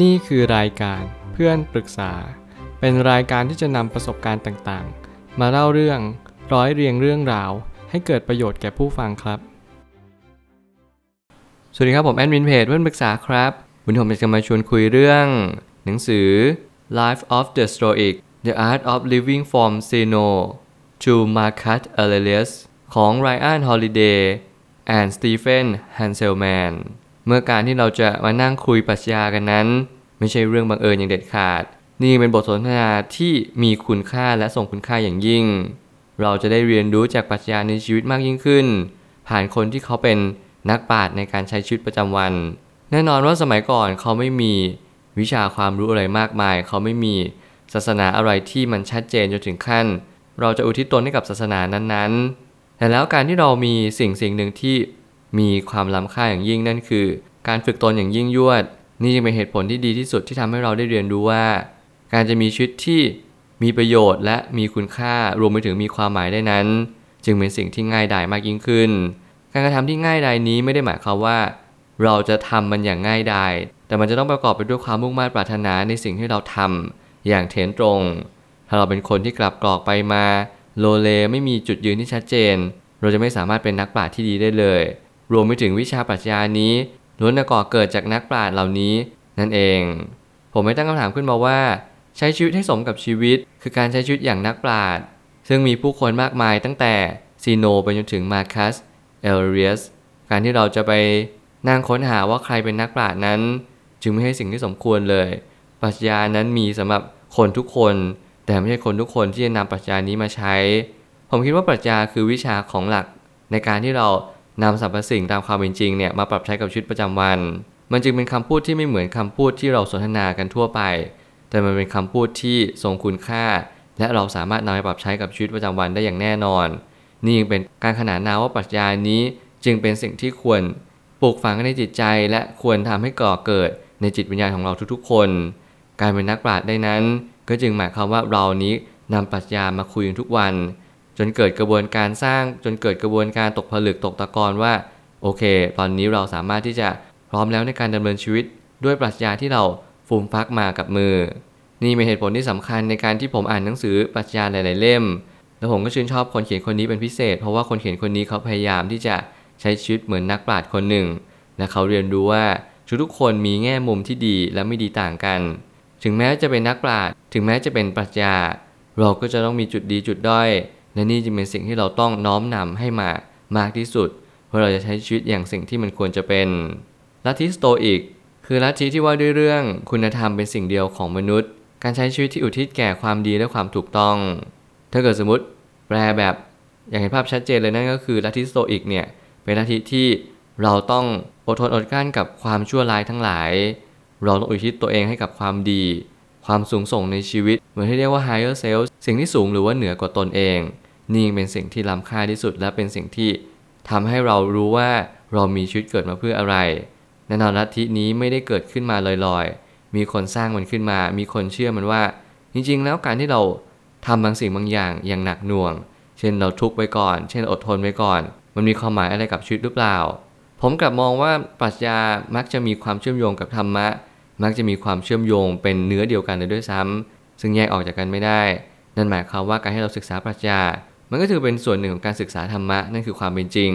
นี่คือรายการเพื่อนปรึกษา เป็นรายการที่จะนำประสบการณ์ต่างๆ มาเล่าเรื่องร้อยเรียงเรื่องราว ให้เกิดประโยชน์แก่ผู้ฟังครับ สวัสดีครับผมแอดมินเพจเพื่อนปรึกษาครับวันนี้ผมจะมาชวนคุยเรื่อง หนังสือ Life of the Stoic The Art of Living from Zeno to Marcus Aurelius ของ Ryan Holiday and Stephen Hanselman เมื่อการที่เราจะมานั่งคุยปรัชญากันนั้น ไม่ใช่เรื่องบังเอิญอย่างเด็ดขาด นี่เป็นบทสนทนาที่มีคุณค่าและส่งคุณค่าอย่างยิ่ง เราจะได้เรียนรู้จากปรัชญาในชีวิตมากยิ่งขึ้น ผ่านคนที่เขาเป็นนักปราชญ์ในการใช้ชีวิตประจำวัน แน่นอนว่าสมัยก่อนเขาไม่มีวิชาความรู้อะไรมากมาย เขาไม่มีศาสนาอะไรที่มันชัดเจนจนถึงขั้น เราจะอุทิศตนให้กับศาสนานั้นๆ แต่แล้วการที่เรามีสิ่งสิ่งหนึ่งที่ มีความล้ำค่าอย่างยิ่งนั่นคือ การฝึกตนอย่างยิ่งยวด นี่จึงเป็นเหตุผลที่ดีที่สุดที่ทำให้เราได้เรียนรู้ว่า การจะมีชีวิตที่มีประโยชน์และมีคุณค่ารวมไปถึงมีความหมายได้นั้น จึงเป็นสิ่งที่ง่ายดายมากยิ่งขึ้น การกระทำที่ง่ายดายนี้ไม่ได้หมายความว่า เราจะทำมันอย่างง่ายดายแต่มันจะต้องประกอบไปด้วยความมุ่งมั่นปรารถนาในสิ่งที่เราทำอย่างเถนตรง ถ้าเราเป็นคนที่กลับกรอกไปมา โลเลไม่มีจุดยืนที่ชัดเจน เราจะไม่สามารถเป็นนักปราชญ์ที่ดีได้เลย รวมไปถึงวิชาปรัชญานี้ล้วนก่อเกิดจากนักปราชญ์เหล่านี้นั่นเอง ผมไม่ตั้งคำถามขึ้นมาว่า ใช้ชีวิตให้สมกับชีวิต คือการใช้ชีวิตอย่างนักปราชญ์ซึ่งมีผู้คนมากมายตั้งแต่ซีโนไปจนถึงมาคัสเอลเรียสการที่เราจะไปนั่งค้นหาว่าใครเป็นนักปราชญ์นั้น จึงไม่ใช่สิ่งที่สมควรเลย ปรัชญานั้นมีสำหรับคนทุกคน แต่ไม่ใช่คนทุกคนที่จะนำปรัชญานี้มาใช้ ผมคิดว่าปรัชญาคือวิชาของหลักในการที่เรา นำสรรพสิ่งตามความเป็นจริงเนี่ยมาปรับใช้กับชีวิตประจำวัน มันจึงเป็นคำพูดที่ไม่เหมือนคำพูดที่เราสนทนากันทั่วไป แต่มันเป็นคำพูดที่ทรงคุณค่า และเราสามารถนำไปปรับใช้กับชีวิตประจำวันได้อย่างแน่นอน นี่ยังเป็นการขนานนามว่าปรัชญานี้จึงเป็นสิ่งที่ควรปลูกฝังในจิตใจ และควรทำให้ก่อเกิดในจิตวิญญาณของเราทุกๆ คน การเป็นนักปราชญ์ได้นั้น ก็จึงหมายความว่าเรานี้นำปรัชญามาคุยทุกวัน จนเกิดกระบวนการสร้างจนเกิดกระบวนการตกผลึกตกตะกอนว่า โอเค ตอนนี้เราสามารถที่จะพร้อมแล้วในการดำเนินชีวิต ด้วยปรัชญาที่เราฟูมฟักมากับมือ นี่เป็นเหตุผลที่สำคัญในการที่ผมอ่านหนังสือปรัชญาหลาย ๆ เล่ม แล้วผมก็ชื่นชอบคนเขียนคนนี้เป็นพิเศษ เพราะว่าคนเขียนคนนี้เขาพยายามที่จะใช้ชีวิตเหมือนนักปราชญ์คนหนึ่ง และเขาเรียนรู้ว่าทุกๆคนมีแง่มุมที่ดีและไม่ดีต่างกัน ถึงแม้จะเป็นนักปราชญ์ถึงแม้จะเป็นปรัชญา เราก็จะต้องมีจุดดีจุดด้อย และนี่จึงเป็นสิ่งที่เราต้องน้อมนำให้มามากที่สุด เพื่อเราจะใช้ชีวิตอย่างสิ่งที่มันควรจะเป็น ลัทธิสโตอิก คือลัทธิที่ว่าด้วยเรื่องคุณธรรมเป็นสิ่งเดียวของมนุษย์ การใช้ชีวิตที่อุทิศแก่ความดีและความถูกต้อง ถ้าเกิดสมมติแปลแบบอย่างเห็นภาพชัดเจนเลยนั่นก็คือลัทธิสโตอิกเนี่ยเป็นลัทธิที่เราต้องอดทนอดกลั้นกับความชั่วร้ายทั้งหลาย เราต้องอุทิศตัวเองให้กับความดี ความสูงส่งในชีวิต เหมือนที่เรียกว่า higher self สิ่งที่สูงหรือว่าเหนือกว่าตนเอง นี่เป็นสิ่งที่ล้ำค่าที่สุด และเป็นสิ่งที่ทำให้เรารู้ว่าเรามีชีวิตเกิดมาเพื่ออะไรแน่นอนลัทธินี้ไม่ได้เกิดขึ้นมาลอยๆ มีคนสร้างมันขึ้นมา มีคนเชื่อมันว่า จริงๆ แล้วการที่เราทำบางสิ่งบางอย่างอย่างหนักหน่วง เช่นเราทุกข์ไว้ก่อน เช่นอดทนไว้ก่อน มันมีความหมายอะไรกับชีวิตหรือเปล่า ผมกลับมองว่าปรัชญามักจะมีความเชื่อมโยงกับธรรมะ มักจะมีความเชื่อมโยงเป็นเนื้อเดียวกันเลยด้วยซ้ำซึ่งแยกออกจากกันไม่ได้ นั่นหมายความว่าการให้เราศึกษาปรัชญา มันก็ถือเป็นส่วนหนึ่งของการศึกษาธรรมะนั่นคือความเป็นจริง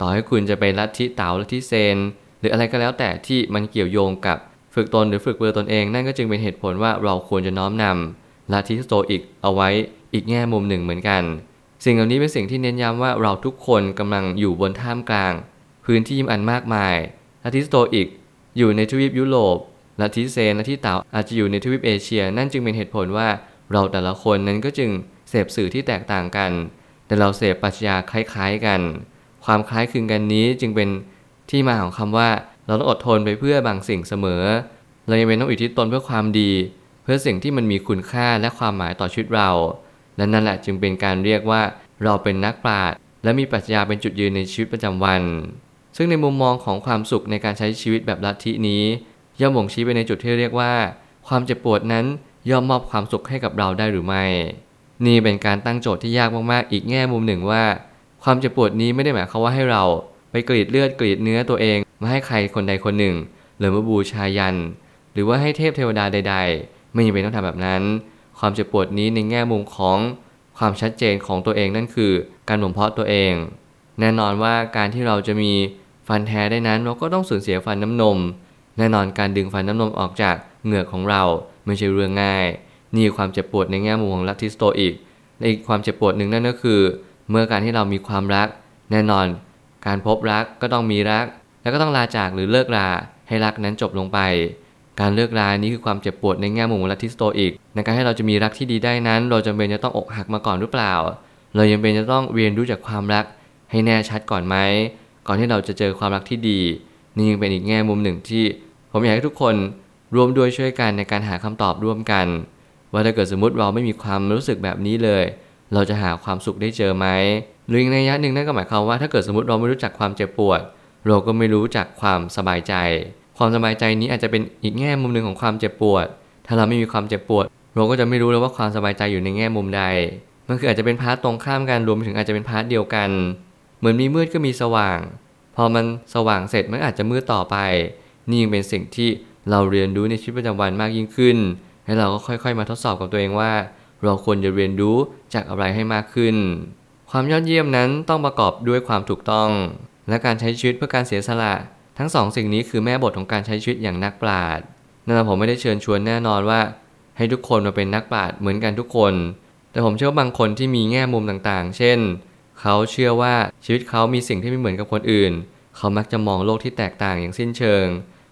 ต่อให้คุณจะไปลัทธิเต๋าลัทธิเซน หรืออะไรก็แล้วแต่ที่มันเกี่ยวโยงกับฝึกตนหรือฝึกเบอร์ตนเอง นั่นก็จึงเป็นเหตุผลว่าเราควรจะน้อมนำลัทธิสโตอิกเอาไว้อีกแง่มุมหนึ่งเหมือนกัน สิ่งเหล่านี้เป็นสิ่งที่เน้นย้ำว่าเราทุกคนกำลังอยู่บนท่ามกลาง พื้นที่ยิมอันมากมายลัทธิสโตอิกอยู่ในทวีปยุโรปลัทธิเซนลัทธิเต๋าอาจจะอยู่ในทวีปเอเชีย นั่นจึงเป็นเหตุผลว่าเราแต่ละคนนั้นก็จึง พสื่อที่แตกต่างกัน แต่เราเสพปรัชญาคล้ายๆกัน ความคล้ายคลึงกันนี้จึงเป็นที่มาของคำว่า เราต้องอดทนไปเพื่อบางสิ่งเสมอ เรายังเป็นต้องอุทิศตนเพื่อความดี เพื่อสิ่งที่มันมีคุณค่าและความหมายต่อชีวิตเรา และนั่นแหละจึงเป็นการเรียกว่าเราเป็นนักปราชญ์และมีปรัชญาเป็นจุดยืนในชีวิตประจำวัน ซึ่งในมุมมองของความสุขในการใช้ชีวิตแบบลัทธินี้ ย่อมบ่งชี้ไปในจุดที่เรียกว่า ความเจ็บปวดนั้นย่อมมอบความสุขให้กับเราได้หรือไม่ นี่เป็นการตั้งโจทย์ที่ยากมากๆ อีกแง่มุมหนึ่งว่า ความเจ็บปวดนี้ไม่ได้หมายความว่าให้เราไปกรีดเลือดกรีดเนื้อตัวเอง มาให้ใครคนใดคนหนึ่ง หรือมาบูชายัน หรือว่าให้เทพเทวดาใด ๆ ไม่จำเป็นต้องทำแบบนั้น ความเจ็บปวดนี้ในแง่มุมของความชัดเจนของตัวเองนั่นคือ การบ่มเพาะตัวเอง แน่นอนว่าการที่เราจะมีฟันแท้ได้นั้นเราก็ต้องสูญเสียฟันน้ำนม แน่นอนการดึงฟันน้ำนมออกจากเหงือกของเราไม่ใช่เรื่องง่าย นี่ความเจ็บปวดในแง่มุมของลัทธิสโตอีกและอีกความเจ็บปวดหนึ่งนั่นก็คือ เมื่อการที่เรามีความรัก แน่นอน การพบรักก็ต้องมีรัก แล้วก็ต้องลาจากหรือเลิกราให้รักนั้นจบลงไป การเลิกรานี้คือความเจ็บปวดในแง่มุมของลัทธิสโตอีกในการให้เราจะมีรักที่ดีได้นั้น เราจำเป็นจะต้องอกหักมาก่อนหรือเปล่า เรายังเป็นจะต้องเรียนรู้จากความรัก ให้แน่ชัดก่อนไหมก่อนที่เราจะเจอความรักที่ดี นี่ยังเป็นอีกแง่มุมหนึ่งที่ ผมอยากให้ทุกคนร่วมด้วยช่วยกันในการหาคำตอบร่วมกัน ว่าถ้าเกิดสมมติเราไม่มีความรู้สึกแบบนี้เลย เราจะหาความสุขได้เจอไหมหรืออีกในยะหนึ่งนั่นก็หมายความว่าถ้าเกิดสมมติเราไม่รู้จักความเจ็บปวด เราก็ไม่รู้จักความสบายใจ ความสบายใจนี้อาจจะเป็นอีกแง่มุมหนึ่งของความเจ็บปวด ถ้าเราไม่มีความเจ็บปวด เราก็จะไม่รู้เลยว่าความสบายใจอยู่ในแง่มุมใด มันคืออาจจะเป็น part ตรงข้ามกันรวมถึงอาจจะเป็น part เดียวกัน เหมือนมีมืดก็มีสว่าง พอมันสว่างเสร็จมันอาจจะมืดต่อไป นี่ยังเป็นสิ่งที่เราเรียนรู้ในชีวิตประจำวันมากยิ่งขึ้น ให้เราก็ค่อยๆ มาทดสอบกับตัวเองว่า เราควรจะเรียนรู้จากอะไรให้มากขึ้น ความยอดเยี่ยมนั้นต้องประกอบด้วยความถูกต้อง และการใช้ชีวิตเพื่อการเสียสละ ทั้งสองสิ่งนี้คือแม่บทของการใช้ชีวิตอย่างนักปราชญ์นั่นผมไม่ได้เชิญชวนแน่นอนว่า ให้ทุกคนมาเป็นนักปราชญ์เหมือนกันทุกคน แต่ผมเชื่อว่าบางคนที่มีแง่มุมต่างๆ เช่น เขาเชื่อว่าชีวิตเขามีสิ่งที่ไม่เหมือนกับคนอื่น เขามักจะมองโลกที่แตกต่างอย่างสิ้นเชิง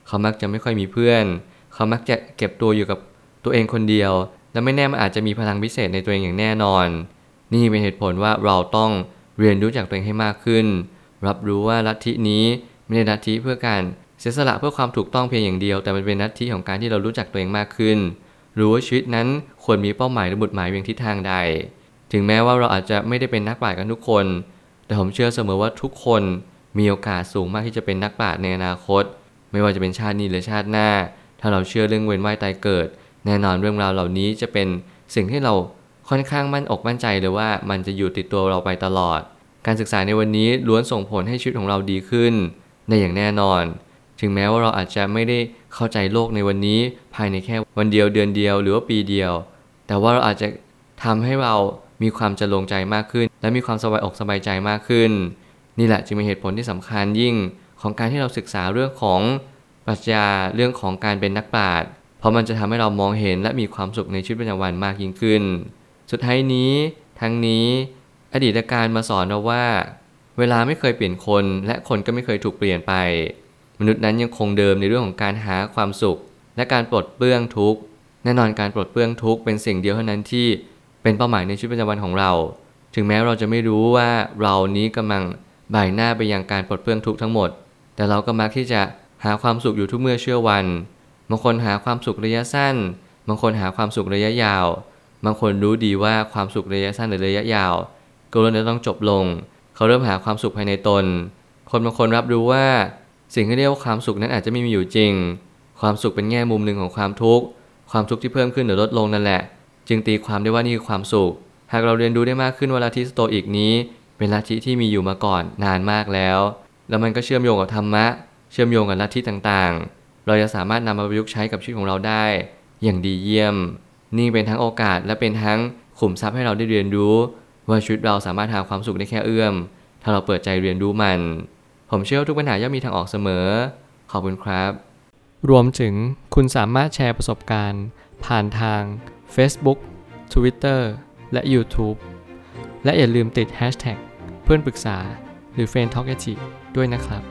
เขามักจะไม่ค่อยมีเพื่อน เขามักจะเก็บตัวอยู่กับ ตัวเองคนเดียว และไม่แน่มันอาจจะมีพลังพิเศษในตัวเองอย่างแน่นอน นี่เป็นเหตุผลว่าเราต้องเรียนรู้จากตัวเองให้มากขึ้น รับรู้ว่าลัทธินี้ไม่ได้ลัทธิเพื่อการเสียสละเพื่อความถูกต้องเพียงอย่างเดียว แต่มันเป็นลัทธิของการที่เรารู้จักตัวเองมากขึ้น รู้ว่าชีวิตนั้นควรมีเป้าหมายหรือบุตรหมายเพียงทิศทางใด ถึงแม้ว่าเราอาจจะไม่ได้เป็นนักปราชญ์กันทุกคน แต่ผมเชื่อเสมอว่าทุกคนมีโอกาสสูงมากที่จะเป็นนักปราชญ์ในอนาคต ไม่ว่าจะเป็นชาตินี้หรือชาติหน้า ถ้าเราเชื่อเรื่องเวียนว่ายตายเกิด แน่นอนเรื่องราวเหล่านี้จะเป็นสิ่งที่เราค่อนข้างมั่นอกมั่นใจเลยว่ามันจะอยู่ติดตัวเราไปตลอด การศึกษาในวันนี้ล้วนส่งผลให้ชีวิตของเราดีขึ้นได้อย่างแน่นอน ถึงแม้ว่าเราอาจจะไม่ได้เข้าใจโลกในวันนี้ ภายในแค่วันเดียวเดือนเดียวหรือว่าปีเดียว แต่ว่าเราอาจจะทำให้เรามีความจะลงใจมากขึ้น และมีความสบายอกสบายใจมากขึ้น นี่แหละจึงเป็นเหตุผลที่สำคัญยิ่งของการที่เราศึกษาเรื่องของปรัชญาเรื่องของการเป็นนักปราชญ์ เพราะมันจะทำให้เรามองเห็นและมีความสุขในชีวิตประจำวันมากยิ่งขึ้น สุดท้ายนี้ ทั้งนี้ อดีตการมาสอนเราว่า เวลาไม่เคยเปลี่ยนคน และคนก็ไม่เคยถูกเปลี่ยนไป มนุษย์นั้นยังคงเดิมในเรื่องของการหาความสุข และการปลดเปลื้องทุกข์แน่นอนการปลดเปลื้องทุกข์เป็นสิ่งเดียวเท่านั้นที่เป็นเป้าหมายในชีวิตประจำวันของเรา ถึงแม้เราจะไม่รู้ว่าเรานี้กำลังบ่ายหน้าไปยังการปลดเปลื้องทุกข์ทั้งหมด แต่เราก็มักที่จะหาความสุขอยู่ทุกเมื่อเชื่อวัน บางคนหาความสุขระยะสั้น บางคนหาความสุขระยะยาว บางคนรู้ดีว่าความสุขระยะสั้นหรือระยะยาวก็ล้วนจะต้องจบลง เขาเริ่มหาความสุขภายในตน คนบางคนรับรู้ว่า สิ่งที่เรียกว่าความสุขนั้นอาจจะไม่มีอยู่จริง ความสุขเป็นแง่มุมหนึ่งของความทุกข์ ความทุกข์ที่เพิ่มขึ้นหรือลดลงนั่นแหละ จึงตีความได้ว่านี่คือความสุข หากเราเรียนรู้ได้มากขึ้นว่าลัทธิสโตอีกนี้ เป็นลัทธิที่มีอยู่มาก่อนนานมากแล้ว แล้วมันก็เชื่อมโยงกับธรรมะ เชื่อมโยงกับลัทธิต่างๆ เราจะสามารถนำมาประยุกต์ใช้กับชีวิตของเราได้ อย่างดีเยี่ยม นี่เป็นทั้งโอกาสและเป็นทั้งขุมทรัพย์ให้เราได้เรียนรู้ ว่าชีวิตเราสามารถหาความสุขได้แค่เอื้อม ถ้าเราเปิดใจเรียนรู้มัน ผมเชื่อว่าทุกปัญหาย่อมมีทางออกเสมอ ขอบคุณครับ รวมถึงคุณสามารถแชร์ประสบการณ์ ผ่านทาง Facebook Twitter และ YouTube และอย่าลืมติด Hashtag เพื่อนปรึกษาหรือ f r ร e n d t a l k ด้วยนะครับ